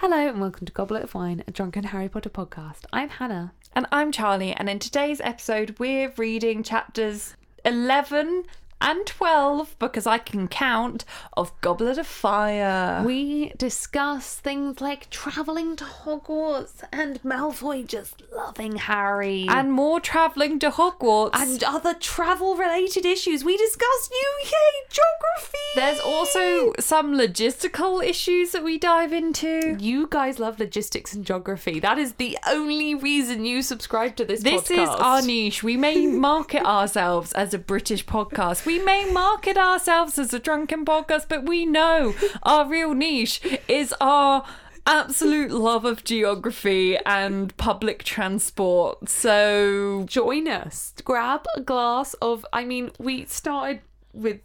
Hello and welcome to Goblet of Wine, a drunken Harry Potter podcast. I'm Hannah. And I'm Charlie, and in today's episode, we're reading chapters 11 and 12, because I can count, of Goblet of Fire. We discuss things like travelling to Hogwarts and Malfoy just loving Harry. and more travelling to Hogwarts. and other travel related issues. We discuss UK geography. there's also some logistical issues that we dive into. You guys love logistics and geography. That is the only reason you subscribe to this This podcast. is our niche. We may market ourselves as a British podcast. We may market ourselves as a drunken podcast, but we know our real niche is our absolute love of geography and public transport. So join us. Grab a glass of. I mean, we started with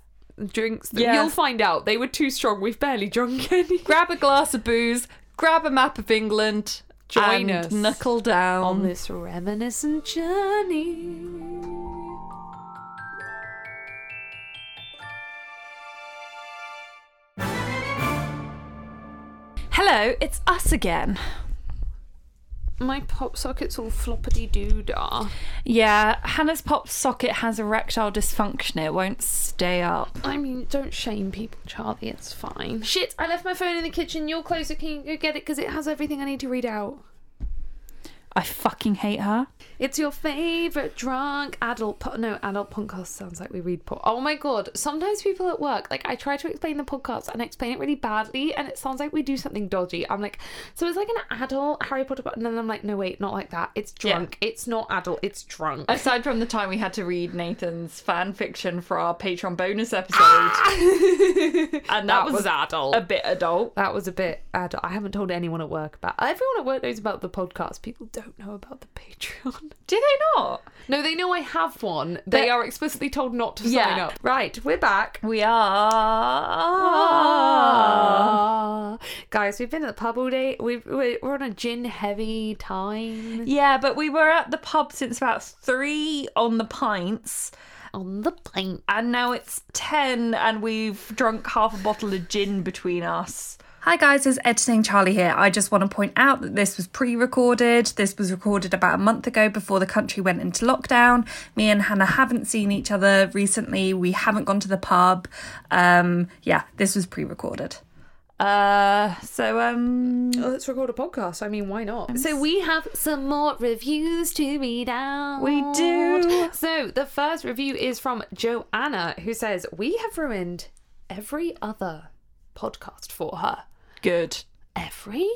drinks. that- Yeah. You'll find out they were too strong. We've barely drunk any. grab a glass of booze, grab a map of England, Join and us knuckle down. on this reminiscent journey. Hello, it's us again. My pop socket's all floppity doo-dah. Yeah, Hannah's pop socket has erectile dysfunction. It won't stay up. I mean, don't shame people, Charlie. It's fine. Shit, I left my phone in the kitchen. You're closer. Can you go get it? Because it has everything I need to read out. I fucking hate her. It's your favorite drunk adult. Po- no, adult podcast sounds like we read. Po- oh my god! Sometimes people at work, like I try to explain the podcast and I explain it really badly, and it sounds like we do something dodgy. I'm like, so it's like an adult Harry Potter, po- and then I'm like, no wait, not like that. It's drunk. It's not adult. It's drunk. Aside from the time we had to read Nathan's fan fiction for our Patreon bonus episode, and that, that was adult. a bit adult. That was a bit adult. I haven't told anyone at work about. Everyone at work knows about the podcast. People don't know about the Patreon. Do they not? No, they know I have one. They But- are explicitly told not to sign Yeah. up. Right, we're back. We are. Ah. Guys, we've been at the pub all day. We've, we're we're on a gin heavy time. Yeah, but we were at the pub since about three on the pints, On the pint. and now it's ten, and we've drunk half a bottle of gin between us. Hi guys, it's Editing Charlie here. I just want to point out that this was pre recorded. This was recorded about a month ago before the country went into lockdown. Me and Hannah haven't seen each other recently. We haven't gone to the pub. Um, yeah, this was pre recorded. Uh, so, um, Oh, let's record a podcast. I mean, why not? So we have some more reviews to read out. We do. So the first review is from Joanna, who says we have ruined every other podcast for her. Good. Every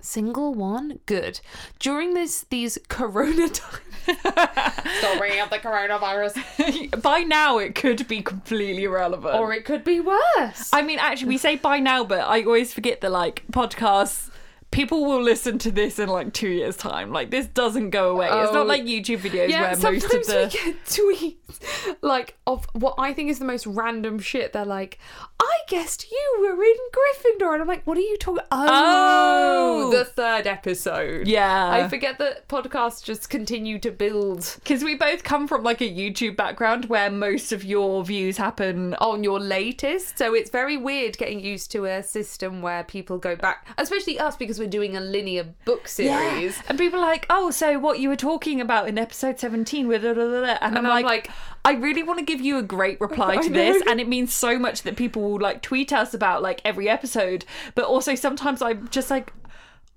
single one good during this these corona times stop bringing up the coronavirus by now, it could be completely irrelevant. or it could be worse I mean, actually, we say by now, but I always forget that like podcasts. People will listen to this in like two years' time. Like this doesn't go away. it's Oh. not like YouTube videos yeah where sometimes most of the we get tweets like of what i think is the most random shit they're like i guessed you were in gryffindor and i'm like what are you talking oh, Oh. the third episode yeah. i forget that podcasts just continue to build because we both come from like a YouTube background where most of your views happen. on your latest. So it's very weird getting used to a system where people go back, especially us because we're doing a linear book series. And people are like, oh, so what you were talking about in episode 17 with da." and, I'm, I'm like, like- I really want to give you a great reply to this and it means so much that people will like tweet us about like every episode but also sometimes I'm just like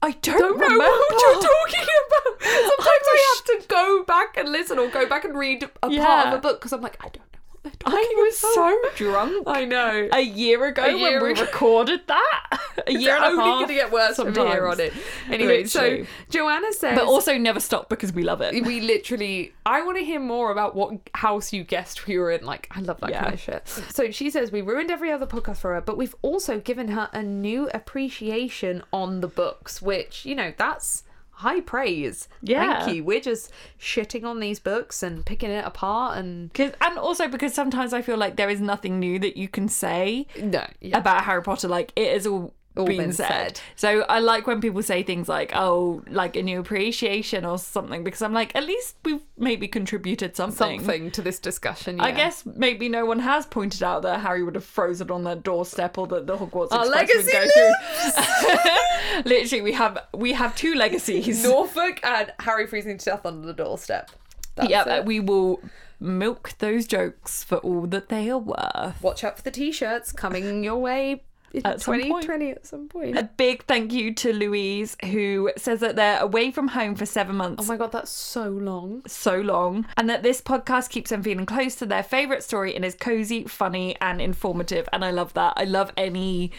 I don't, Don't know remember what you're talking about. Sometimes I have to go back and listen or go back and read a part of a book because I'm like, I don't know what they're talking I was so drunk I know. a year ago A year when we ago. recorded that a year It's and a only half going to get worse from here on it. Anyway, so. Joanna says, but also never stop because we love it we literally i want to hear more about what house you guessed we were in like i love that Yeah. kind of shit so she says we ruined every other podcast for her but we've also given her a new appreciation on the books which you know that's high praise Yeah. thank you we're just shitting on these books and picking it apart and Cause, and also because sometimes I feel like there is nothing new that you can say no yeah. about Harry Potter. Like it is all All been, been said. said. So I like when people say things like, "Oh, like a new appreciation" or something, because I'm like, at least we've maybe contributed something. Something to this discussion. I guess maybe no one has pointed out that Harry would have frozen on their doorstep or that the Hogwarts Our Express would go through. Literally, we have we have two legacies. Norfolk and Harry freezing to death on the doorstep. That's yeah, it. we will milk those jokes for all that they are worth. Watch out for the t-shirts coming your way At some point. 2020 at some point. A big thank you to Louise, who says that they're away from home for seven months. Oh my god, that's so long. so long, and that this podcast keeps them feeling close to their favourite story and is cozy, funny, and informative. And I love that. I love any.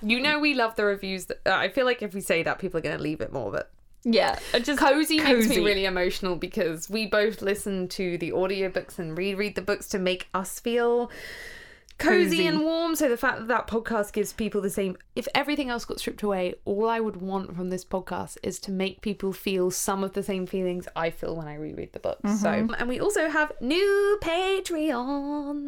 You know we love the reviews. That, uh, I feel like if we say that, people are going to leave it more. But Yeah, it just cozy, makes me really emotional because we both listen to the audiobooks and reread the books to make us feel cozy, and warm. So the fact that that podcast gives people the same. If everything else got stripped away, all I would want from this podcast is to make people feel some of the same feelings I feel when I reread the books. So, mm-hmm. and we also have new Patreons.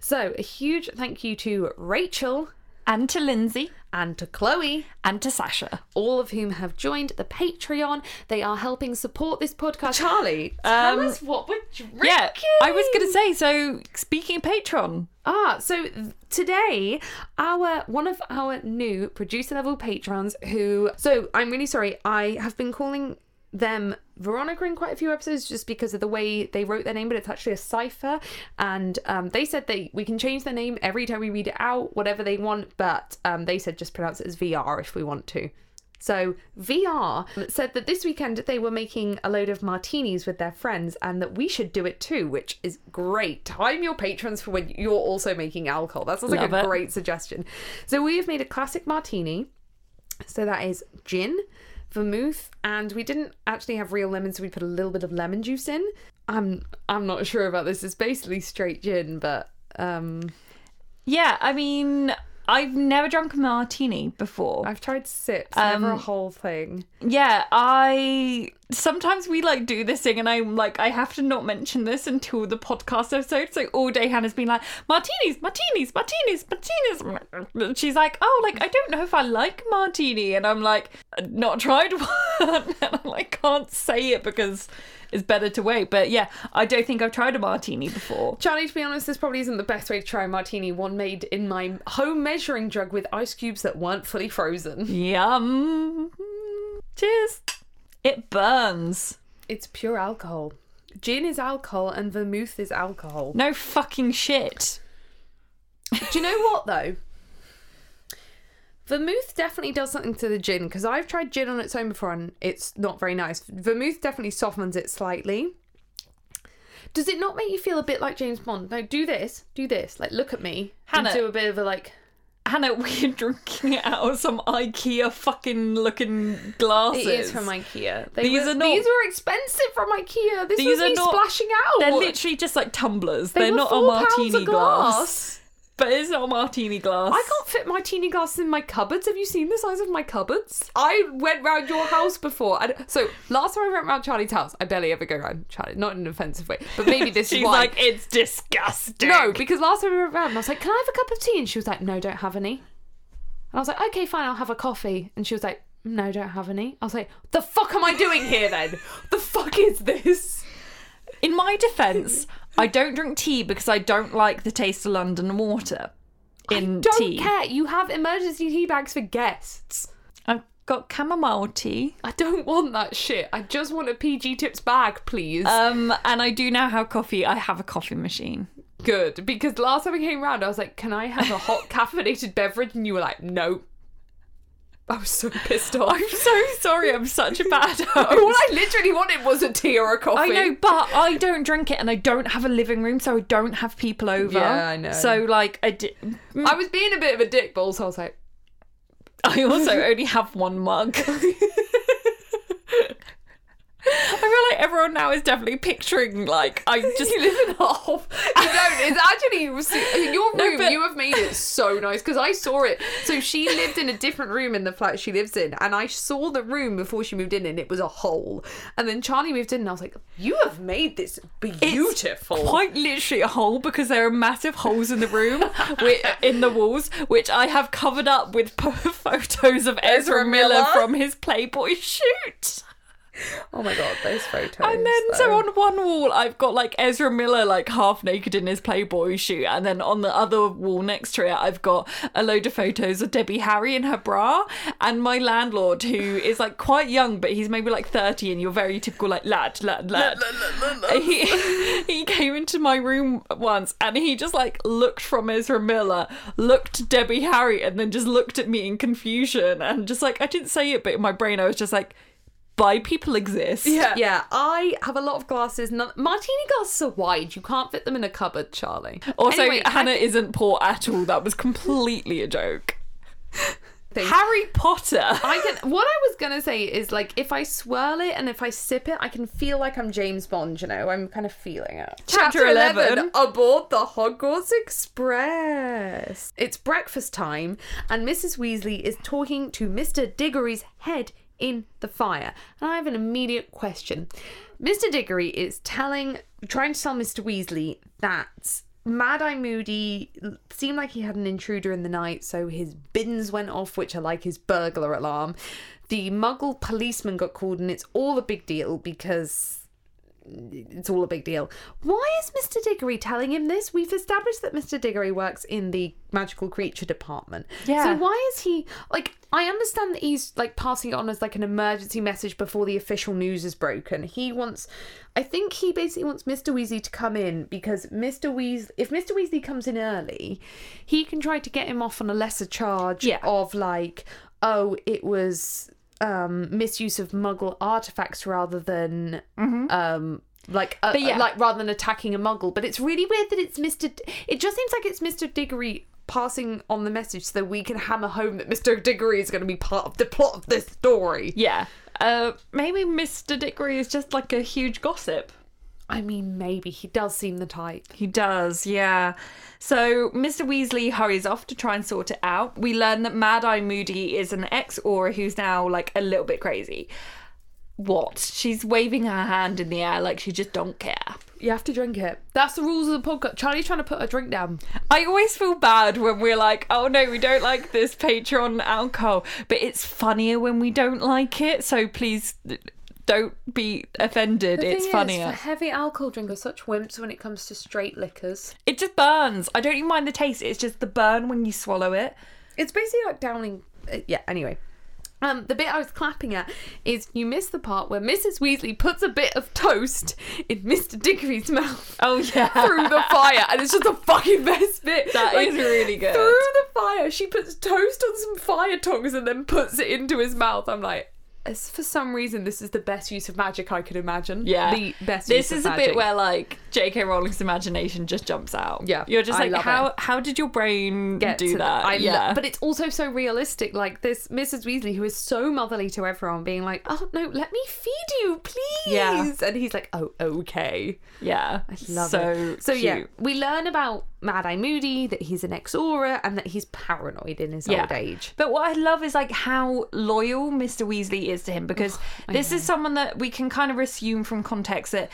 So a huge thank you to Rachel and to Lindsay and to Chloe and to Sasha. all of whom have joined the Patreon. They are helping support this podcast. Charlie, tell Um, us what we're drinking. Yeah, I was gonna say. So speaking of Patreon, Ah, so today, our one of our new producer level patrons who so I'm really sorry, I have been calling them Veronica in quite a few episodes just because of the way they wrote their name, but it's actually a cipher. And um, they said they we can change their name every time we read it out, whatever they want, but um, they said just pronounce it as VR if we want to. So VR said that this weekend they were making a load of martinis with their friends and that we should do it too, which is great. Time your patrons for when you're also making alcohol. That sounds like Love a it. great suggestion. So we have made a classic martini. So that is gin, vermouth, and we didn't actually have real lemon, so we put a little bit of lemon juice in. I'm I'm not sure about this. It's basically straight gin, but um yeah, I mean, I've never drunk a martini before. I've tried sips, never a Um, whole thing. Yeah, I sometimes we like do this thing, and I'm like, I have to not mention this until the podcast episode. So all day Hannah's been like, martinis, martinis, martinis, martinis. She's like, oh, like I don't know if I like martini, and I'm like, not tried one, and I like can't say it because it's better to wait. But yeah, I don't think I've tried a martini before. Charlie, to be honest, this probably isn't the best way to try a martini. One made in my home measuring jug with ice cubes that weren't fully frozen. Yum. Cheers. It burns. It's pure alcohol. Gin is alcohol and vermouth is alcohol. No fucking shit. Do you know what though? Vermouth definitely does something to the gin because I've tried gin on its own before and it's not very nice. Vermouth definitely softens it slightly. Does it not make you feel a bit like James Bond? No, do this, do this. Like, look at me. Hannah. And do a bit of a like. Hannah, we're drinking it out of some IKEA fucking looking glasses. It is from IKEA. They These were, are not- These were expensive from IKEA. This These was are me not- splashing out. They're literally just like tumblers. They are not a martini a glass. glass. But it's not a martini glass. I can't fit martini glasses in my cupboards. Have you seen the size of my cupboards? I went round your house before. And so last time I went round Charlie's house, I barely ever go round Charlie. Not in an offensive way, but maybe this She's is why. like, it's disgusting. no, because last time we went round, I was like, "Can I have a cup of tea?" And she was like, "No, don't have any." And I was like, "Okay, fine, I'll have a coffee." And she was like, "No, don't have any." I was like, "The fuck am I doing here then? the fuck is this?" In my defense, I don't drink tea because I don't like the taste of London water in Don't tea. care. You have emergency tea bags for guests. I've got chamomile tea. I don't want that shit. I just want a PG Tips bag, please. Um, and I do now have coffee. I have a coffee machine. Good, because last time I came round, I was like, "Can I have a hot caffeinated beverage?" And you were like, "No." I was so pissed off. I'm so sorry. I'm such a bad All. I literally wanted was a tea or a coffee. I know, but I don't drink it, and I don't have a living room, so I don't have people over. Yeah, I know. So like, I di- I was being a bit of a dick, but also I was like, I also only have one mug. I feel like everyone now is definitely picturing like I just You live in. You don't. It's actually your No, room. but- you have made it so nice because I saw it. So she lived in a different room in the flat she lives in, and I saw the room before she moved in, and it was a hole. And then Charlie moved in, and I was like, "You have made this beautiful." It's quite literally a hole because there are massive holes in the room, in the walls, which I have covered up with photos of Ezra, Ezra Miller, Miller? from his Playboy shoot. Oh my god, those photos. And then, so on one wall, I've got like Ezra Miller, like half naked in his Playboy shoot. And then on the other wall next to it, I've got a load of photos of Debbie Harry in her bra. And my landlord, who is like quite young, but he's maybe like 30, and you're very typical, like lad, lad, lad. He, he came into my room once and he just like looked from Ezra Miller, looked Debbie Harry, and then just looked at me in confusion. And just like, I didn't say it, but in my brain, I was just like, bi people exist. Yeah. yeah, I have a lot of glasses. None- Martini glasses are wide. You can't fit them in a cupboard, Charlie. Also, Anyway, I Hannah isn't poor at all. That was completely a joke. think- Harry Potter. I can. What I was gonna say is like if I swirl it and if I sip it, I can feel like I'm James Bond. You know, I'm kind of feeling it. Chapter 11. aboard the Hogwarts Express. It's breakfast time, and Mrs. Weasley is talking to Mr. Diggory's head in the fire. And I have an immediate question. Mr. Diggory is telling, trying to tell Mr. Weasley that Mad Eye Moody seemed like he had an intruder in the night, so his bins went off, which are like his burglar alarm. The muggle policeman got called, and it's all a big deal because it's all a big deal. Why is Mr. Diggory telling him this? We've established that Mr. Diggory works in the magical creature department. Yeah. So why is he like I understand that he's like passing it on as like an emergency message before the official news is broken. He wants I think he basically wants Mr. Weasley to come in because Mr. Weasley if Mr. Weasley comes in early, he can try to get him off on a lesser charge Yeah. of like, oh, it was um misuse of muggle artifacts rather than um like uh, yeah. like rather than attacking a muggle but it's really weird that it's mr D- it just seems like it's mr diggory passing on the message so that we can hammer home that mr diggory is going to be part of the plot of this story Yeah. Uh, maybe Mr. Diggory is just like a huge gossip. I mean maybe he does seem the type He does, yeah. So Mr. Weasley hurries off to try and sort it out. We learn that Mad Eye Moody is an ex Auror who's now like a little bit crazy. What? She's waving her hand in the air like she just don't care. you have to drink it that's the rules of the podcast charlie's trying to put a drink down I always feel bad when we're like, oh no, we don't like this Patreon alcohol, but it's funnier when we don't like it. So please don't be offended. The it's funnier. is, heavy alcohol drinkers such wimps when it comes to straight liquors It just burns. I don't even mind the taste. It's just the burn when you swallow it. It's basically like downing. uh, yeah. Anyway, um, the bit I was clapping at is you missed the part where Mrs. Weasley puts a bit of toast in Mr. Diggory's mouth Oh yeah. through the fire, and it's just the fucking best bit. That is is really good. Through the fire, she puts toast on some fire tongs and then puts it into his mouth. I'm like. For some reason, this is the best use of magic I could imagine. Yeah. the best. Use. This is a magic. bit where like J.K. Rowling's imagination just jumps out. Yeah, You're just I like, how it. how did your brain get do that? I yeah. love, but it's also so realistic. Like this Mrs. Weasley, who is so motherly to everyone, being like, "Oh no, let me feed you, please." Yeah. and he's like, "Oh, okay." yeah. I love so it. So cute. yeah, we learn about Mad Eye Moody that he's an ex-auror and that he's paranoid in his Yeah. old age. But what I love is like how loyal Mr. Weasley is to him because this is someone that we can kind of assume from context that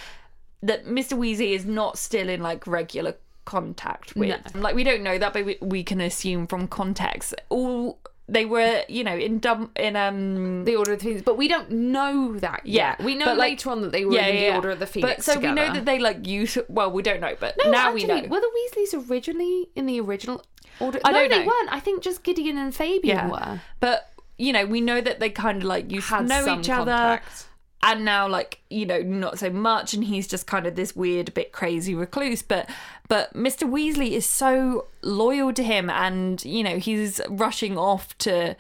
that Mr. Weasley is not still in like regular contact with. Like we don't know that, but we, we can assume from context. All they were, you know, in dumb in um The Order of the Phoenix, but we don't know that yeah, yet. We know but, like- later on that they were in the Order of the Phoenix. But so we know that they like use. Well, we don't know, but No, now we know. Were the Weasleys originally in the original Order? I no, don't they weren't. I think just Gideon and Fabian were. But you know, we know that they kind of like used to Had know some each other. contact. and now like you know not so much and he's just kind of this weird bit crazy recluse but but mr weasley is so loyal to him and you know he's rushing off to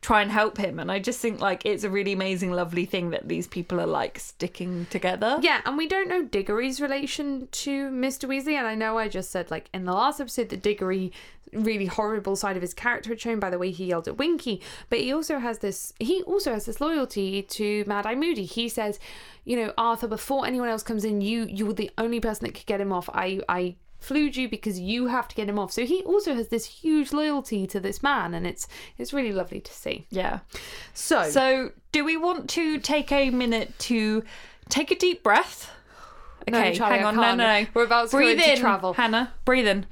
try and help him and i just think like it's a really amazing lovely thing that these people are like sticking together Yeah, and we don't know Diggory's relation to Mr. Weasley. And I know I just said, like, in the last episode that Diggory really horrible side of his character shown by the way he yelled at Winky. But he also has this he also has this loyalty to Mad Eye Moody. He says, you know, Arthur, before anyone else comes in, you you were the only person that could get him off. I I flued you because you have to get him off. So he also has this huge loyalty to this man and it's it's really lovely to see. Yeah. So, So, do we want to take a minute to take a deep breath? No, Okay, Charlie, hang on. No, no, no. We're about to breathe in, travel. Hannah. Breathe in.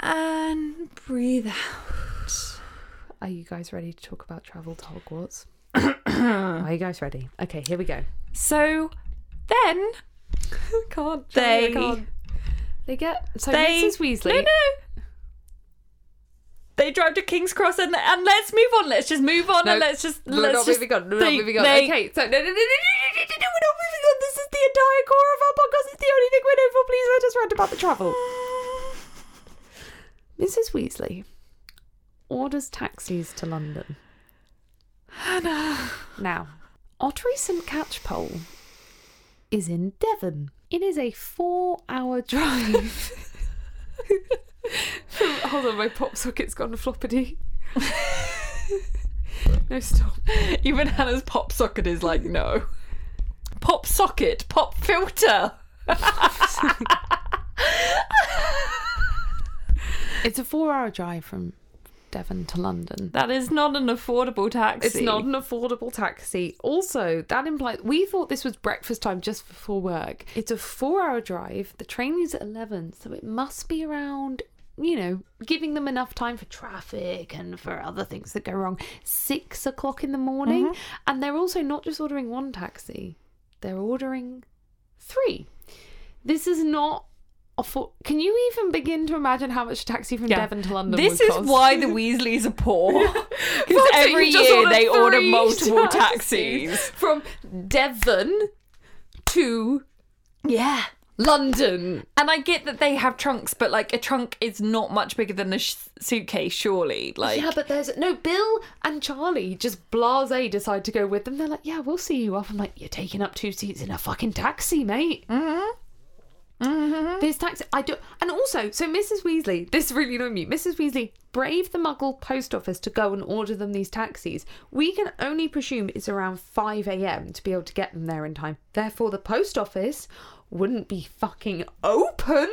And breathe out. Are you guys ready to talk about travel to Hogwarts? Are you guys ready? Okay, here we go. So then can't. They- They get so they Mrs. Weasley. No, no. They drive to King's Cross and and let's move on. Let's just move on No, and let's just We're let's not just moving on. We're not moving on. they- Okay, so no, no, no, no, no, no, no, no, we're not moving on. This is the entire core of our podcast. It's the only thing we're known for. Please let us rant about the travel. Mrs. Weasley orders taxis to London. Hannah. Now, Ottery St Catchpole is in Devon. It is a four-hour drive. Hold on, my pop socket's gone floppity. no, stop. Even Hannah's pop socket is like no. Pop socket, pop filter. It's a four-hour drive from Devon to London. That is not an affordable taxi. It's not an affordable taxi. Also, that implies we thought this was breakfast time just before work. It's a four-hour drive. The train leaves at eleven, so it must be around. You know, giving them enough time for traffic and for other things that go wrong. Six o'clock in the morning, mm-hmm. and they're also not just ordering one taxi; they're ordering three. This is not. A fo- Can you even begin to imagine how much a taxi from Yeah. Devon to London This would is cost? why the Weasleys are poor. Because Fuck, every you just year ordered they order three multiple taxis taxis. from Devon to Yeah. London. And I get that they have trunks, but like a trunk is not much bigger than a sh- suitcase, surely. Like, yeah, but there's no Bill and Charlie just blase decide to go with them. They're like, yeah, we'll see you off. I'm like, you're taking up two seats in a fucking taxi, mate. Mm-hmm. Mm-hmm. This taxi, I do, and also, so Mrs. Weasley, this really annoyed me. Mrs. Weasley braved the Muggle post office to go and order them these taxis. We can only presume it's around five a.m. to be able to get them there in time. Therefore, the post office wouldn't be fucking open.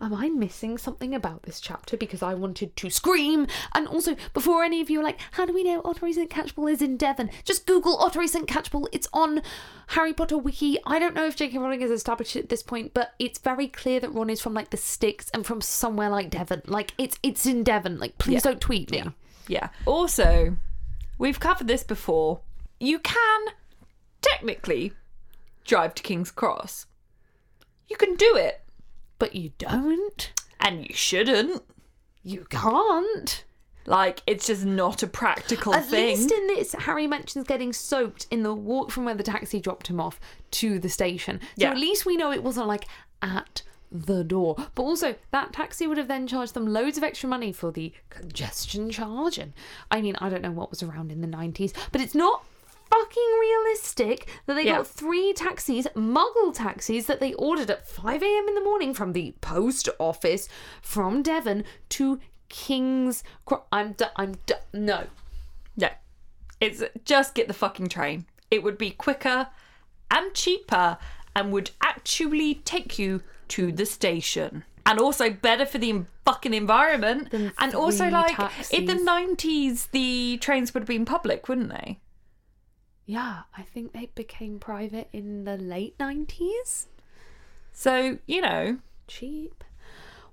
Am I missing something about this chapter because I wanted to scream? And also, before any of you are like, how do we know Ottery St. Catchpole is in Devon? Just Google Ottery St. Catchpole. It's on Harry Potter Wiki. I don't know if J.K. Rowling has established it at this point, but it's very clear that Ron is from like the sticks and from somewhere like Devon. Like it's it's in Devon. Like please Yeah. don't tweet me. yeah. Also, we've covered this before. You can technically drive to King's Cross. You can do it, But you don't. and you shouldn't. You can't. Like, it's just not a practical At thing. At least in this, Harry mentions getting soaked in the walk from where the taxi dropped him off to the station. So Yeah. at least we know it wasn't like at the door. But also, that taxi would have then charged them loads of extra money for the congestion charge. And I mean, I don't know what was around in the 90s, but it's not fucking realistic that they Yeah. got three taxis, muggle taxis, that they ordered at 5 a.m. in the morning from the post office from Devon to King's Cro- I'm d- I'm d- no. No. It's just get the fucking train. It would be quicker and cheaper and would actually take you to the station. And also better for the fucking environment. And also, like, in the 90s, the trains would have been public, wouldn't they? Yeah, I think they became private in the late 90s. So, you know, Cheap.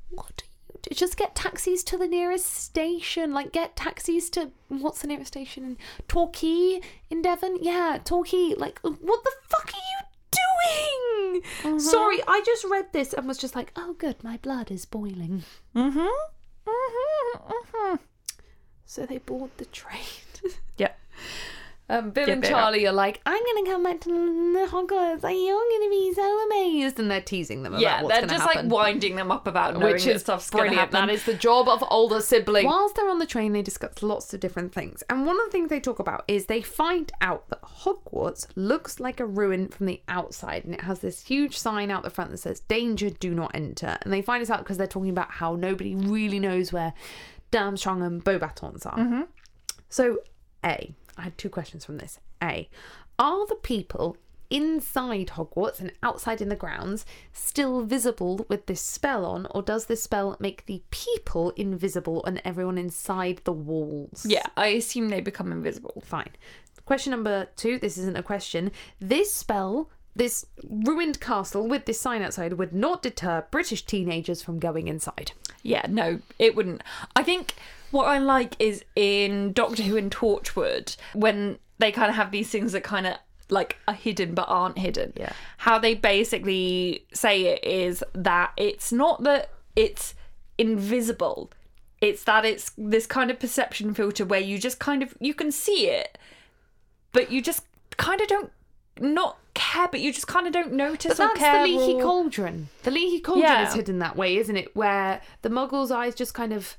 What do you do? Just get taxis to the nearest station. Like, get taxis to what's the nearest station in Torquay in Devon? Yeah, Torquay. Like, what the fuck are you doing? Sorry, I just read this and was just like, oh, good, my blood is boiling. mm-hmm. Mm-hmm. Mm-hmm. So they board the train. Yeah. Um, Bill Yeah, and. Charlie are like, I'm gonna come back to Hogwarts. Like, you're gonna be so amazed, and they're teasing them about Yeah, what's they're gonna just happen. like winding them up about knowing which that is stuff's going to brilliant. happen. That is the job of older siblings. Whilst they're on the train, they discuss lots of different things, and one of the things they talk about is they find out that Hogwarts looks like a ruin from the outside, and it has this huge sign out the front that says "Danger, do not enter." And they find this out because they're talking about how nobody really knows where Durmstrang and Beauxbatons are. So, A, I had two questions from this. A, are the people inside Hogwarts and outside in the grounds still visible with this spell on, or does this spell make the people invisible and everyone inside the walls? yeah, I assume they become invisible. Fine. Question number two this isn't a question. This spell. This ruined castle with this sign outside would not deter British teenagers from going inside. Yeah, no, it wouldn't. I think what I like is in Doctor Who and Torchwood when they kind of have these things that kind of like are hidden but aren't hidden. Yeah. How they basically say it is that it's not that it's invisible. It's that it's this kind of perception filter where you just kind of you can see it, but you just kind of don't not care, but you just kind of don't notice But that's the leaky or- cauldron. The leaky cauldron Yeah. is hidden that way, isn't it? Where the muggle's eyes just kind of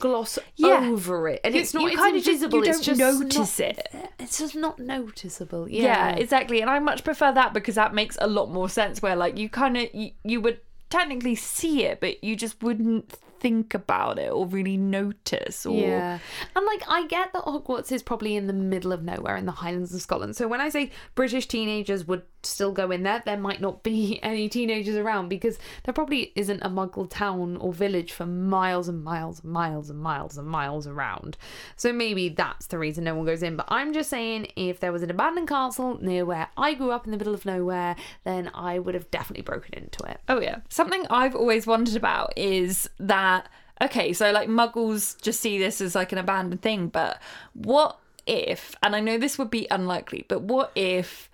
gloss Yeah. over it, and You- it's not. you it's kind of just- you don't notice not- it. It's just not noticeable. Yeah, Yeah, exactly. And I much prefer that because that makes a lot more sense where like you kind of you, you would technically see it but you just wouldn't think about it or really notice or Yeah. And like I get that Hogwarts is probably in the middle of nowhere in the Highlands of Scotland. So when I say British teenagers would still go in there, there might not be any teenagers around because there probably isn't a muggle town or village for miles and miles and miles and miles and miles around. So maybe that's the reason no one goes in. But I'm just saying if there was an abandoned castle near where I grew up in the middle of nowhere, then I would have definitely broken into it. Oh yeah. Something I've always wondered about is that okay, so like muggles just see this as like an abandoned thing, but what if and I know this would be unlikely, but what if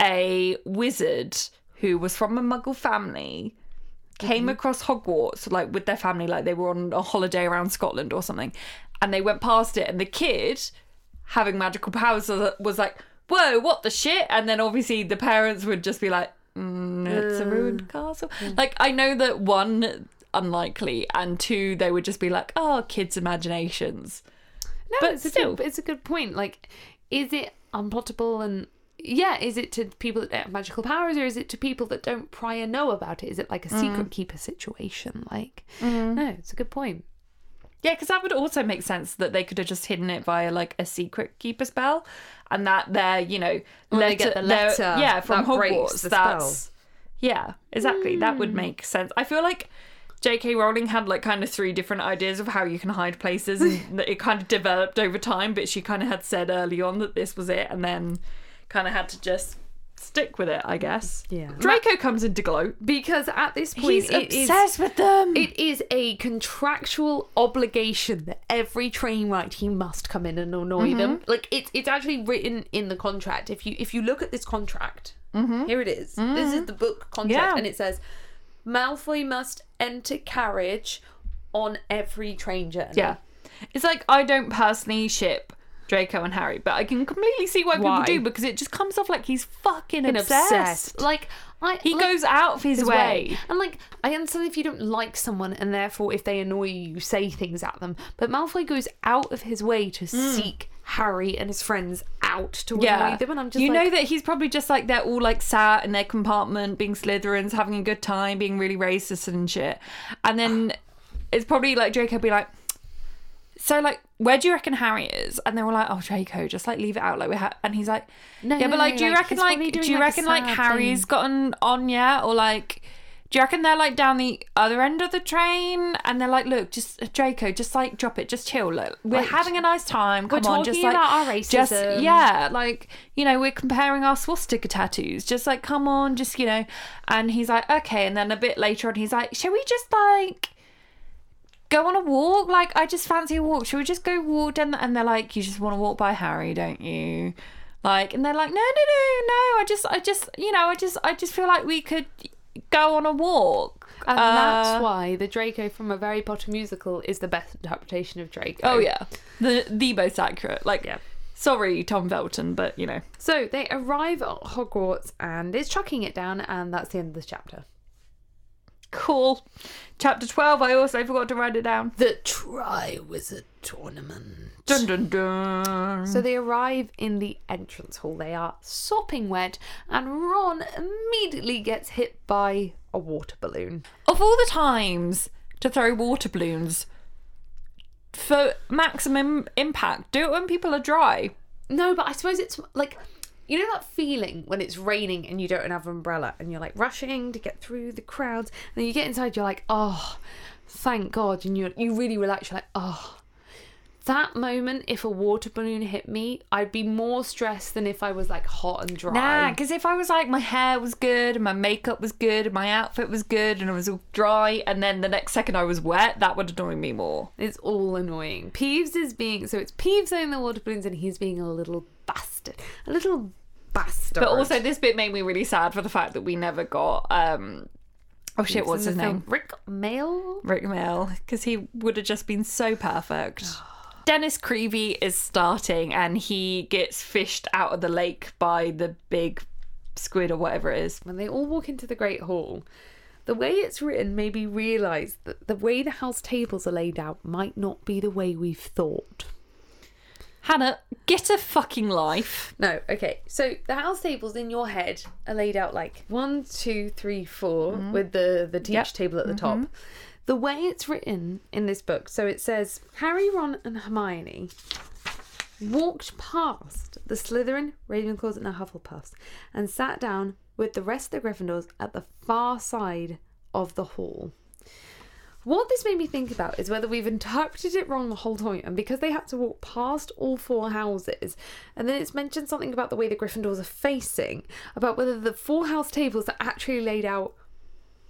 a wizard who was from a muggle family came mm-hmm. across Hogwarts like with their family like they were on a holiday around Scotland or something and they went past it and the kid having magical powers was like whoa what the shit? And then obviously the parents would just be like mm, it's a ruined mm. castle. Like I know that one unlikely and two they would just be like oh kids imaginations. No, But it's a still. good, it's a good point. Like, is it unplottable and yeah, is it to people that have magical powers or is it to people that don't prior know about it? Is it like a secret mm. keeper situation? Like, mm. no, it's a good point. Yeah, because that would also make sense that they could have just hidden it via like a secret keeper spell, and that they're you know When they get the letter yeah, from Hogwarts. the That's yeah, exactly. That would mm. make sense. I feel like J.K. Rowling had like kind of three different ideas of how you can hide places, and that it kind of developed over time. But she kind of had said early on that this was it, and then kind of had to just stick with it, I guess. Yeah. Draco comes into gloat. Because at this point, He's it is- obsessed with them. It is a contractual obligation that every train ride he must come in and annoy them. Mm-hmm. Like it's it's actually written in the contract. If you if you look at this contract, mm-hmm. here it is. This is mm-hmm. the book contract, Yeah. and it says Malfoy must enter carriage on every train journey. Yeah. It's like I don't personally ship Draco and Harry, but I can completely see why, Why? people do because it just comes off like he's fucking obsessed. obsessed. Like I He like, goes out of his, his way. way. And like, I understand if you don't like someone and therefore if they annoy you, you say things at them. But Malfoy goes out of his way to mm. seek Harry and his friends out to Yeah, annoy them. And I'm just you like, know that he's probably just like they're all like sat in their compartment, being Slytherins, having a good time, being really racist and shit. And then it's probably like Draco be like, "So like, where do you reckon Harry is?" And they were like, "Oh, Draco, just like leave it out." Like we ha-. and he's like, No, "Yeah, no, but like, no, do you like, reckon like, do you like, reckon like Harry's thing." gotten on yet, or like?" Do you reckon they're like down the other end of the train and they're like, look, just uh, Draco, just like drop it, just chill. Look, we're Like, having a nice time. Come on, just like our just racism. yeah, like you know, we're comparing our swastika tattoos. Just like, come on, just you know. And he's like, okay. And then a bit later on, he's like, shall we just like go on a walk? Like, I just fancy a walk. Shall we just go walk? And and they're like, you just want to walk by Harry, don't you? Like, and they're like, no, no, no, no. I just, I just, you know, I just, I just feel like we could go on a walk. And Uh, that's why the Draco from a Very Potter musical is the best interpretation of Draco. Oh yeah, the the most accurate. Like Yeah. Sorry, Tom Felton, but you know. So they arrive at Hogwarts and it's chucking it down, and that's the end of this chapter. Cool. Chapter 12, I also forgot to write it down. The Triwizard Tournament. Dun dun dun. So they arrive in the entrance hall. They are sopping wet, and Ron immediately gets hit by a water balloon. of all the times to throw water balloons for maximum impact, do it when people are dry. No, but I suppose it's like you know that feeling when it's raining and you don't have an umbrella and you're like rushing to get through the crowds and then you get inside you're like oh thank god and you you really relax you're like oh. That moment if a water balloon hit me I'd be more stressed than if I was like hot and dry. Nah, because if I was like my hair was good and my makeup was good and my outfit was good and I was all dry and then the next second I was wet, that would annoy me more. it's all annoying. Peeves is being so it's Peeves owning the water balloons and he's being a little bastard a little bastard But also, this bit made me really sad for the fact that we never got. um Oh shit, what's his name? Rik Mayall Rik Mayall, because he would have just been so perfect. Dennis Creevey is starting and he gets fished out of the lake by the big squid or whatever it is. when they all walk into the Great Hall, the way it's written made me realise that the way the house tables are laid out might not be the way we've thought. Hannah, get a fucking life. No, okay. So the house tables in your head are laid out like one, two, three, four, mm-hmm. with the the teach Yep. table at the top. Mm-hmm. The way it's written in this book, so it says Harry, Ron, and Hermione walked past the Slytherin, Ravenclaws, and the Hufflepuffs, and sat down with the rest of the Gryffindors at the far side of the hall. What this made me think about is whether we've interpreted it wrong the whole time, and because they had to walk past all four houses, and then it's mentioned something about the way the Gryffindors are facing, about whether the four house tables are actually laid out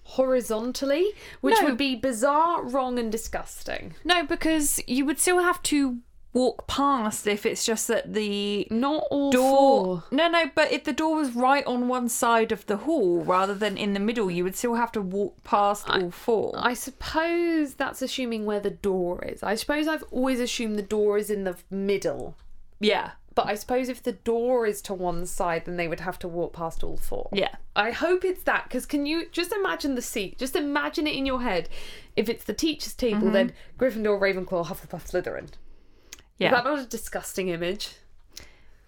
horizontally, which No. would be bizarre, wrong, and disgusting. No, because you would still have to walk past if it's just that the Not all door. four. No, no, but if the door was right on one side of the hall rather than in the middle, you would still have to walk past all four. I suppose that's assuming where the door is. I suppose I've always assumed the door is in the middle. yeah, But I suppose if the door is to one side, then they would have to walk past all four. yeah. I hope it's that because can you just imagine the seat? Just imagine it in your head. If it's the teacher's table, mm-hmm. then Gryffindor, Ravenclaw, Hufflepuff, Slytherin. Yeah. Is that not a disgusting image?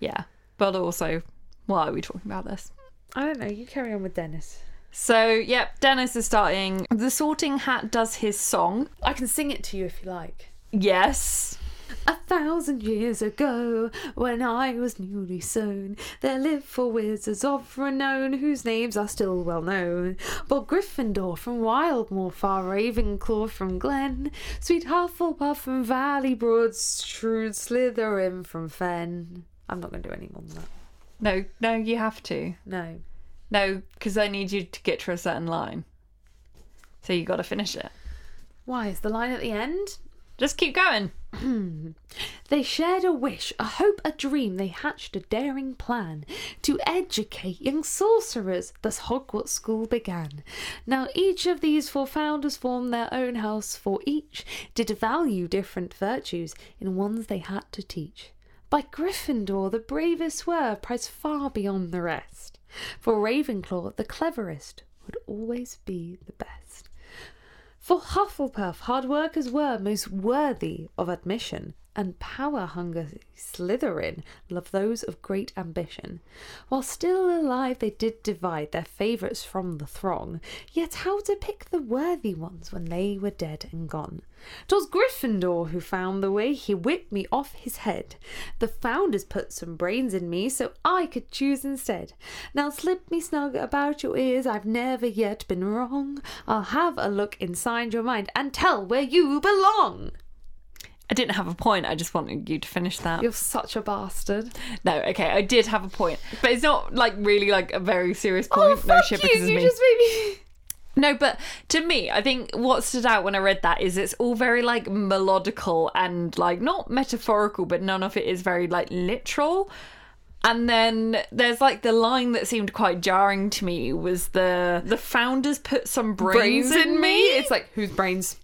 Yeah. But also, why are we talking about this? I don't know. You carry on with Dennis. So, yep, Dennis is starting. The sorting hat does his song. I can sing it to you if you like. Yes. A thousand years ago, when I was newly sown, there lived four wizards of renown, whose names are still well known. But Gryffindor from Wildmoor, far Ravenclaw from Glen, sweet Hufflepuff from Valley Broad, shrewd Slytherin from Fen. I'm not going to do any more than that. No, no, you have to. No. No, because I need you to get to a certain line. So you got to finish it. Why is the line at the end? Just keep going. They shared a wish, a hope, a dream. They hatched a daring plan to educate young sorcerers. Thus Hogwarts School began. Now each of these four founders formed their own house, for each did value different virtues in ones they had to teach. By Gryffindor the bravest were, prized far beyond the rest. For Ravenclaw the cleverest would always be the best. For Hufflepuff, hard workers were most worthy of admission, and power hunger Slytherin loved those of great ambition. While still alive, they did divide their favourites from the throng, yet how to pick the worthy ones when they were dead and gone? 'Twas Gryffindor who found the way, he whipped me off his head. The founders put some brains in me so I could choose instead. Now slip me snug about your ears, I've never yet been wrong. I'll have a look inside your mind and tell where you belong. I didn't have a point. I just wanted you to finish that. You're such a bastard. No, okay, I did have a point, but it's not like really like a very serious Oh, point. no fuck shit, you! because You me. just made me. No, but to me, I think what stood out when I read that is it's all very like melodical and like not metaphorical, but none of it is very like literal. And then there's like the line that seemed quite jarring to me was the the founders put some brains, in me. It's like whose brains?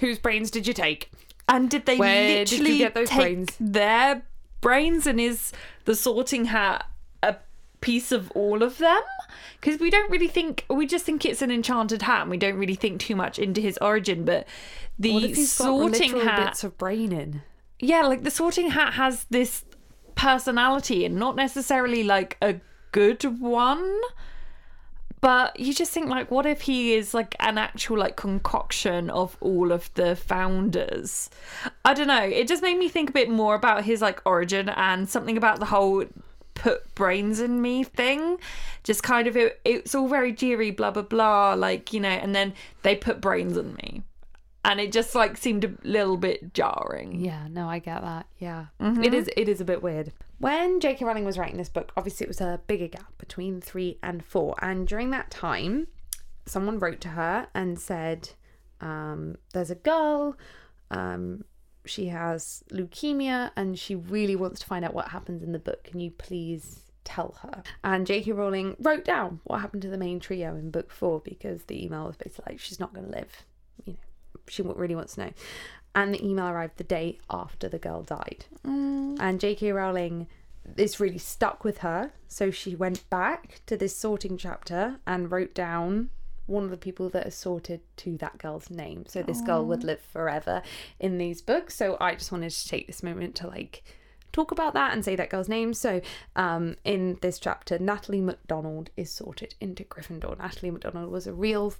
Whose brains did you take? And did they Where did literally get those take brains? their brains and is the sorting hat a piece of all of them? Because we don't really think we just think it's an enchanted hat and we don't really think too much into his origin, but the What if he's got sorting hat bits of brain in? yeah, like the sorting hat has this personality and not necessarily like a good one. But you just think like what if he is like an actual like concoction of all of the founders? I don't know. It just made me think a bit more about his like origin and something about the whole put brains in me thing. Just kind of it, it's all very jeery blah blah blah like, you know, and then they put brains in me. And it just like seemed a little bit jarring. Yeah, no, I get that. Yeah, Mm-hmm. It is. It is a bit weird. When J.K. Rowling was writing this book, obviously it was a bigger gap between three and four, and during that time, someone wrote to her and said, um, "There's a girl. Um, she has leukemia, and she really wants to find out what happens in the book. Can you please?" Tell her. And J.K. Rowling wrote down what happened to the main trio in book four because the email was basically like, she's not going to live. You know, she really wants to know. And the email arrived the day after the girl died. And J.K. Rowling, this really stuck with her. So she went back to this sorting chapter and wrote down one of the people that sorted to that girl's name. So this girl would live forever in these books. So I just wanted to take this moment to like talk about that and say that girl's name. So um, in this chapter, Natalie McDonald is sorted into Gryffindor. Natalie McDonald was a real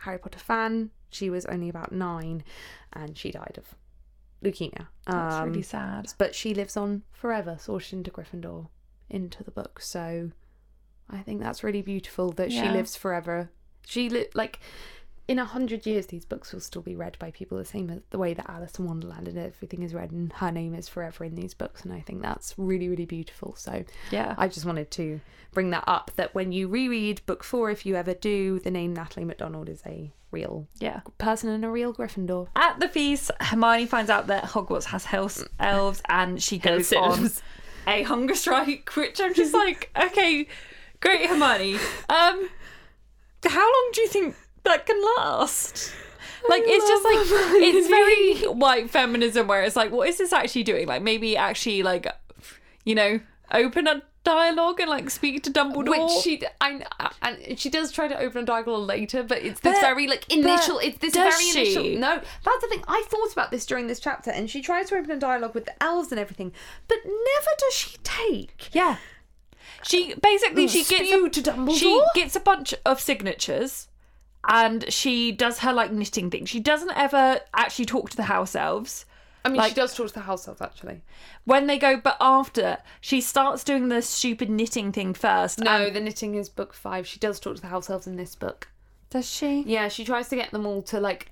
Harry Potter fan. She was only about nine and she died of leukemia. That's Um, really sad. but she lives on forever, sorted into Gryffindor, into the book. So I think that's really beautiful that she lives forever. She li- like in a hundred years, these books will still be read by people the same as the way that Alice in Wonderland and everything is read, and her name is forever in these books. And I think that's really, really beautiful. So Yeah. I just wanted to bring that up. That when you reread book four, if you ever do, the name Natalie McDonald is a real yeah. person and a real Gryffindor. At the feast, Hermione finds out that Hogwarts has house elves and she goes on a hunger strike, which I'm just like, okay, great Hermione. Um how long do you think that can last? Like it's just like it's very white feminism where it's like, what is this actually doing? Like maybe actually like you know, open a dialogue and like speak to Dumbledore. Which she, I, and she does try to open a dialogue later, but it's this But- very like initial. It's this very she? initial. No, that's the thing. I thought about this during this chapter, and she tries to open a dialogue with the elves and everything, but never does she take. Yeah. She basically mm, she gets a, to Dumbledore? she gets a bunch of signatures and she does her like knitting thing. She doesn't ever actually talk to the house elves. I mean, Like- she does talk to the house elves actually. When they go but after she starts doing the stupid knitting thing first. No, the knitting is book five. She does talk to the house elves in this book. does she? Yeah, she tries to get them all to like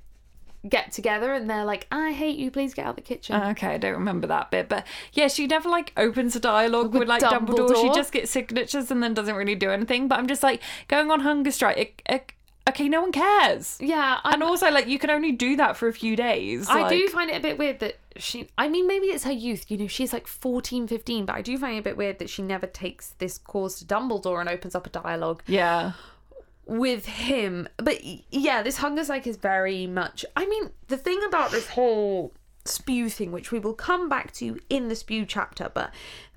get together, and they're like, "I hate you. Please get out of the kitchen." Oh, okay, I don't remember that bit, but yeah, she never like opens a dialogue with, With like Dumbledore. She just gets signatures and then doesn't really do anything. But I'm just like going on hunger strike. it- it- okay, no one cares. yeah, I'm, And also, like, you can only do that for a few days. I do find it a bit weird that she I mean maybe it's her youth, you know, she's like 14, 15, but I do find it a bit weird that she never takes this course to Dumbledore and opens up a dialogue Yeah. with him. But yeah, this hunger strike is very much I mean, the thing about this whole spew thing, which we will come back to in the spew chapter, but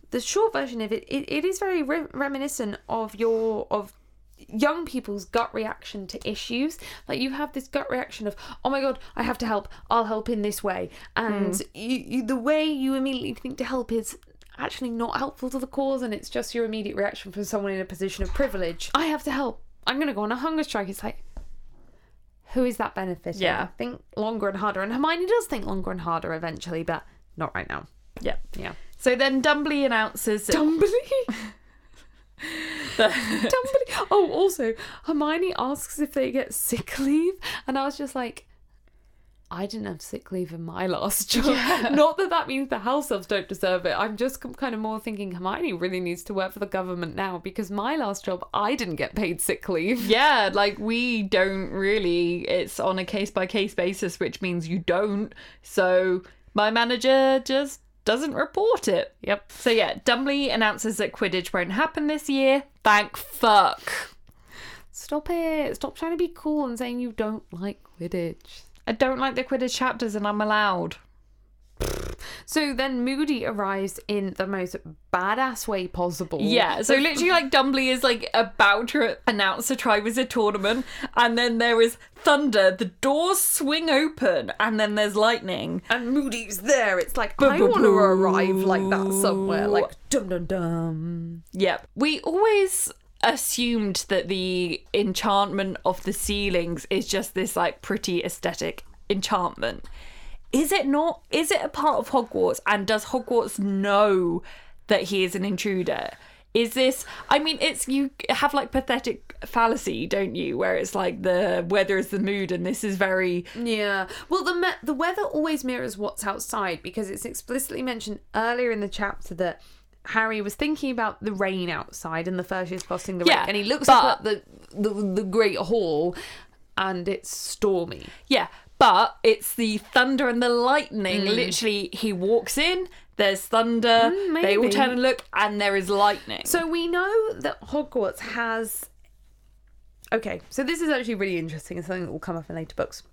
the short version of it, it, it is very re- reminiscent of your of young people's gut reaction to issues. Like you have this gut reaction of oh my god i have to help. I'll help in this way. And hmm. you, you, the way you immediately think to help is actually not helpful to the cause and it's just your immediate reaction from someone in a position of privilege. I have to help. I'm going to go on a hunger strike. It's like who is that benefiting? Yeah. think longer and harder. And hermione does think longer and harder eventually but not right now. Yeah. yeah. So then Dumbly announces Dumbly. Oh, also, Hermione asks if they get sick leave, and I was just like, I didn't have sick leave in my last job. Not that that means the house elves don't deserve it. I'm just kind of more thinking Hermione really needs to work for the government now because my last job I didn't get paid sick leave. yeah, like we don't really. It's on a case by case basis, which means you don't. So my manager just doesn't report it. Yep. So yeah, Dumbly announces that Quidditch won't happen this year. Thank fuck. Stop it. Stop trying to be cool and saying you don't like Quidditch. I don't like the Quidditch chapters, and I'm allowed. So then Moody arrives in the most badass way possible. Yeah, so literally, like Dumbly is like about to announce the Triwizard tournament, and then there is thunder. The doors swing open, and then there's lightning. and Moody's there. It's like I want to arrive like that somewhere. Like dum dum dum. Yep. We always assumed that the enchantment of the ceilings is just this like pretty aesthetic enchantment. Is it not? Is it a part of Hogwarts? And does Hogwarts know that he is an intruder? Is this? I mean, it's you have like pathetic fallacy, don't you? Where it's like the weather is the mood, and this is very Yeah. Well, the me- the weather always mirrors what's outside because it's explicitly mentioned earlier in the chapter that Harry was thinking about the rain outside and the first year's crossing the Yeah, lake, and he looks up at the, the the Great Hall, and it's stormy. Yeah, but it's the thunder and the lightning. Mm. Literally, he walks in, there's thunder, they all turn and look, and there is lightning. So we know that Hogwarts has. Okay, so this is actually really interesting and something that will come up in later books.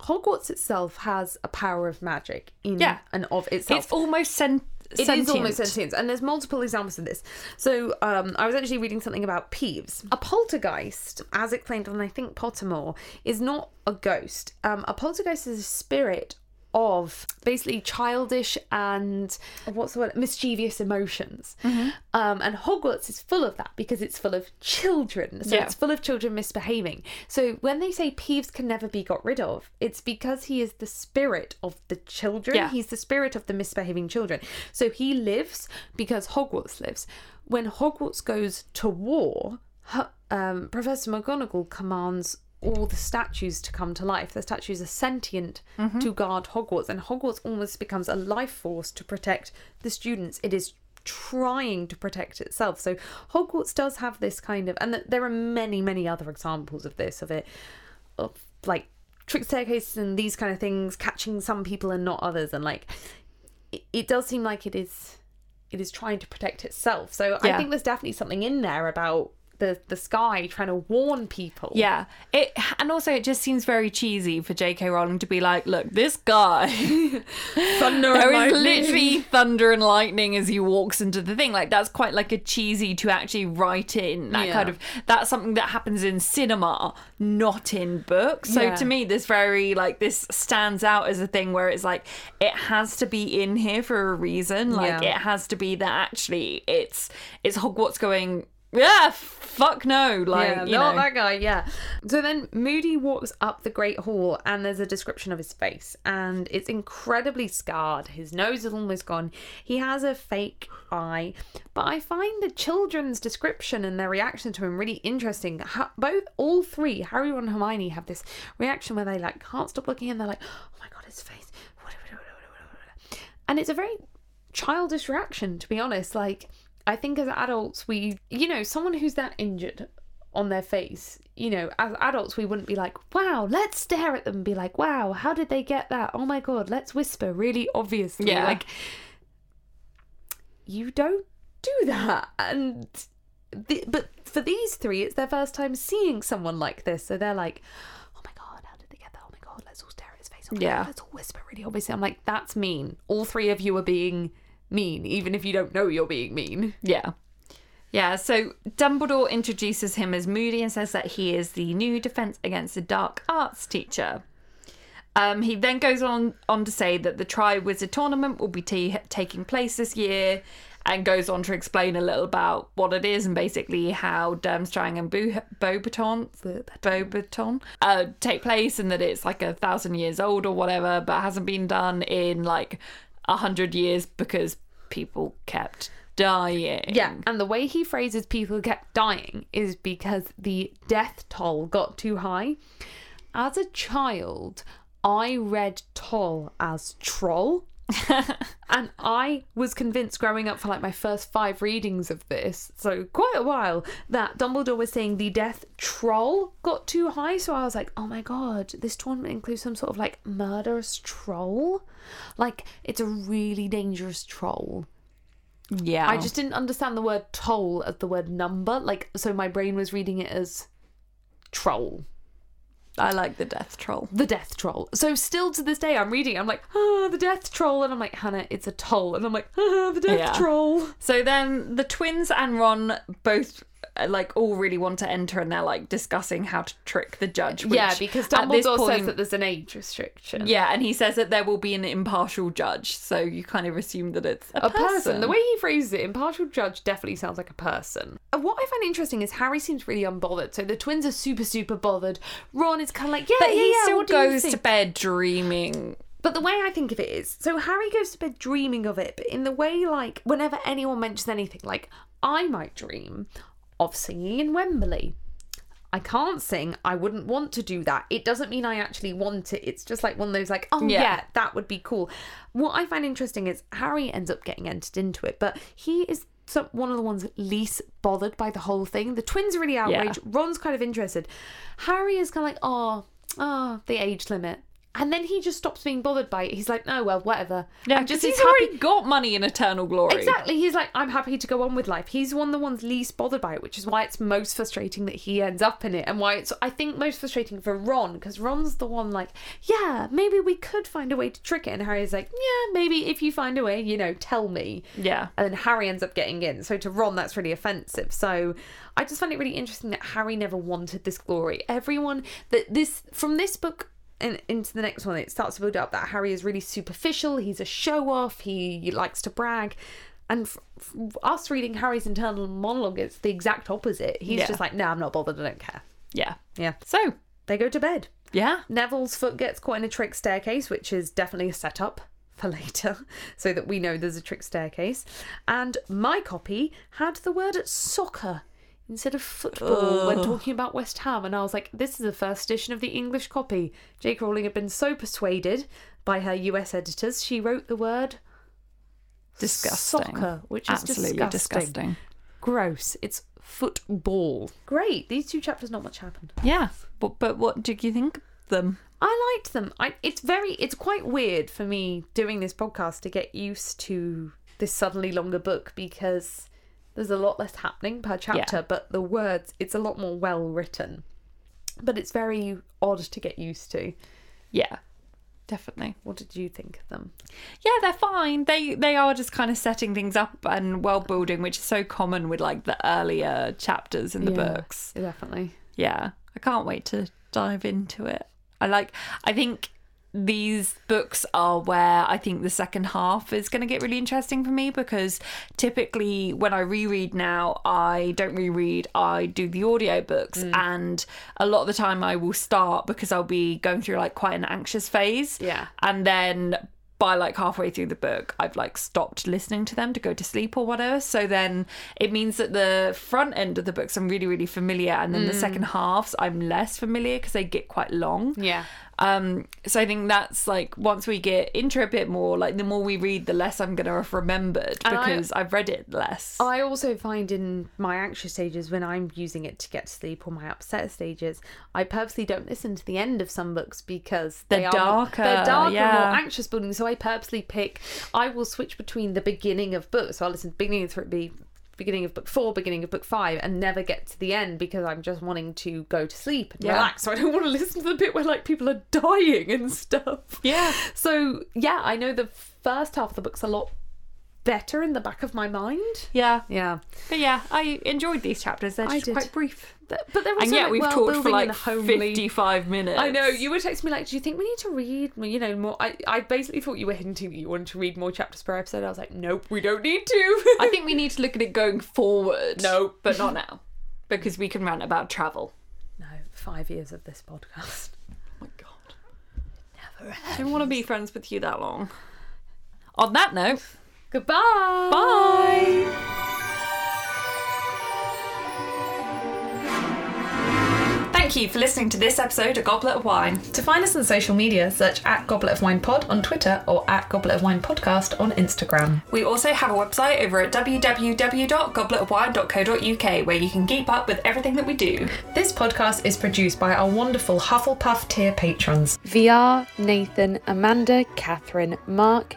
Hogwarts itself has a power of magic in Yeah. and of itself. it's almost sen- It is sentient. almost sentient, and there's multiple examples of this. So, um, I was actually reading something about Peeves. A poltergeist, as explained on I think Pottermore, is not a ghost. Um, a poltergeist is a spirit of basically childish and what's the word mischievous emotions. Um, and Hogwarts is full of that because it's full of children. So Yeah. it's full of children misbehaving. So when they say Peeves can never be got rid of, it's because he is the spirit of the children. Yeah. He's the spirit of the misbehaving children. So he lives because Hogwarts lives. When Hogwarts goes to war, hu- um, Professor McGonagall commands all the statues to come to life. The statues are sentient mm-hmm. to guard Hogwarts, and Hogwarts almost becomes a life force to protect the students. It is trying to protect itself. So Hogwarts does have this kind of, and there are many, many other examples of this, of it, of like trick staircases and these kind of things, catching some people and not others, and like it, it does seem like it is, it is trying to protect itself. So I think there's definitely something in there about the the sky trying to warn people. Yeah, it and also it just seems very cheesy for J.K. Rowling to be like, "Look, this guy, thunder there and is literally thunder and lightning as he walks into the thing." Like that's quite like a cheesy to actually write in that Yeah. kind of that's something that happens in cinema, not in books. So Yeah. to me, this very like this stands out as a thing where it's like it has to be in here for a reason. Like Yeah. it has to be that actually it's it's Hogwarts going. Yeah, fuck no. Like, yeah, you not know. that guy. Yeah. So then Moody walks up the Great Hall, and there's a description of his face, and it's incredibly scarred. His nose is almost gone. He has a fake eye, but I find the children's description and their reaction to him really interesting. Ha- Both, all three, Harry, and Hermione, have this reaction where they like can't stop looking, and they're like, "Oh my god, his face!" And it's a very childish reaction, to be honest. Like, I think as adults, we, you know, someone who's that injured on their face, you know, as adults, we wouldn't be like, wow, let's stare at them and be like, wow, how did they get that? Oh my God, let's whisper really obviously. Yeah. Like, you don't do that. And, the, but for these three, it's their first time seeing someone like this. So they're like, oh my God, how did they get that? Oh my God, let's all stare at his face. Oh Yeah. God, let's all whisper really obviously. I'm like, that's mean. All three of you are being mean, even if you don't know you're being mean. Yeah. Yeah, so Dumbledore introduces him as Moody and says that he is the new Defense Against the Dark Arts teacher. Um, he then goes on on to say that the Triwizard Tournament will be ta taking place this year and goes on to explain a little about what it is and basically how Durmstrang and Beauxbaton, Beauxbaton uh, take place and that it's like a thousand years old or whatever, but hasn't been done in like a hundred years because people kept dying. Yeah, and the way he phrases people kept dying is because the death toll got too high. As a child, I read toll as troll. And I was convinced growing up for like my first five readings of this, so quite a while, that Dumbledore was saying the death troll got too high. So I was like, oh my god, this tournament includes some sort of like murderous troll? Like, it's a really dangerous troll. Yeah. I just didn't understand the word toll as the word number. Like, so my brain was reading it as troll. I like the death troll. the death troll. So still to this day, I'm reading. I'm like, ah, the death troll, and I'm like, Hannah, it's a toll, and I'm like, ah, the death Yeah. troll. So then the twins and Ron both like all really want to enter and they're like discussing how to trick the judge. Yeah, because Dumbledore point, says that there's an age restriction. Yeah, and he says that there will be an impartial judge, so you kind of assume that it's a, a person. The way he phrases it, impartial judge definitely sounds like a person. Uh, What I find interesting is Harry seems really unbothered. So the twins are super, super bothered. Ron is kind of like, yeah, but yeah, he yeah, still goes to bed dreaming. But the way I think of it is, so Harry goes to bed dreaming of it, but in the way like whenever anyone mentions anything, like I might dream of singing in Wembley. I can't sing. I wouldn't want to do that. It doesn't mean I actually want it. It's just like one of those like, oh Yeah. yeah, that would be cool. What I find interesting is Harry ends up getting entered into it, but he is some, one of the ones least bothered by the whole thing. The twins are really outraged. Ron's kind of interested. Harry is kind of like, oh, oh, the age limit. And then he just stops being bothered by it. He's like, no, well, whatever. Yeah, because just he's he's happy. already got money in eternal glory. Exactly. He's like, I'm happy to go on with life. He's one of the ones least bothered by it, which is why it's most frustrating that he ends up in it, and why it's I think most frustrating for Ron because Ron's the one like, yeah, maybe we could find a way to trick it, and Harry's like, yeah, maybe if you find a way, you know, tell me. Yeah. And then Harry ends up getting in. So to Ron, that's really offensive. So I just find it really interesting that Harry never wanted this glory. Everyone that this from this book and into the next one, it starts to build up that Harry is really superficial. He's a show off. He likes to brag. And f- f- us reading Harry's internal monologue, it's the exact opposite. He's Yeah. just like, no, I'm not bothered. I don't care. Yeah. Yeah. So, They go to bed. yeah. Neville's foot gets caught in a trick staircase, which is definitely a setup for later, so that we know there's a trick staircase. And my copy had the word soccer instead of football when talking about West Ham, and I was like, this is the first edition of the English copy. J. Rowling had been so persuaded by her US editors, she wrote the word Disgusting. soccer, which is Absolutely disgusting. disgusting. Gross. It's football. Great. These two chapters, not much happened. Yeah. But, but what did you think of them? I liked them. I it's very it's quite weird for me doing this podcast to get used to this suddenly longer book because there's a lot less happening per chapter, but the words it's a lot more well written. But it's very odd to get used to. Yeah. Definitely. What did you think of them? Yeah, they're fine. They they are just kind of setting things up and world building, which is so common with like the earlier chapters in the Yeah, books. Definitely. Yeah. I can't wait to dive into it. I like I think these books are where I think the second half is going to get really interesting for me because typically when I reread now, I don't reread, I do the audiobooks mm. and a lot of the time I will start because I'll be going through like quite an anxious phase. Yeah. And then by like halfway through the book, I've like stopped listening to them to go to sleep or whatever. So then it means that the front end of the books I'm really, really familiar, and then the mm. second halves I'm less familiar because they get quite long. Yeah. Um, so I think that's like once we get into a bit more, like the more we read, the less I'm gonna have remembered And I- because I've read it less. I also find in my anxious stages when I'm using it to get to sleep or my upset stages, I purposely don't listen to the end of some books because They're they are darker, they're darker, yeah. more anxious building. So I purposely pick. I will switch between the beginning of books. So I'll listen to the beginning of be beginning of book four, beginning of book five, and never get to the end because I'm just wanting to go to sleep and Yeah. relax. So I don't want to listen to the bit where like people are dying and stuff. yeah. So yeah, I know the first half of the book's a lot better in the back of my mind. Yeah. Yeah. But yeah, I enjoyed these chapters. They're I just did. quite brief. But they're also And yet like, we've well talked for like. 55 minutes. I know you were texting me like, do you think we need to read, you know, more? I, I basically thought you were hinting that you wanted to read more chapters per episode. I was like, nope, we don't need to. I think we need to look at it going forward. No. But not now. Because we can rant about travel. no, five years of this podcast. Oh my god. Never I don't want to be friends with you that long. On that note, Goodbye. bye. Thank you for listening to this episode of Goblet of Wine. To find us on social media, search at Goblet of Wine Pod on Twitter or at Goblet of Wine Podcast on Instagram. We also have a website over at www.gobletofwine.co.uk where you can keep up with everything that we do. This podcast is produced by our wonderful Hufflepuff tier patrons VR, Nathan, Amanda, Catherine, Mark,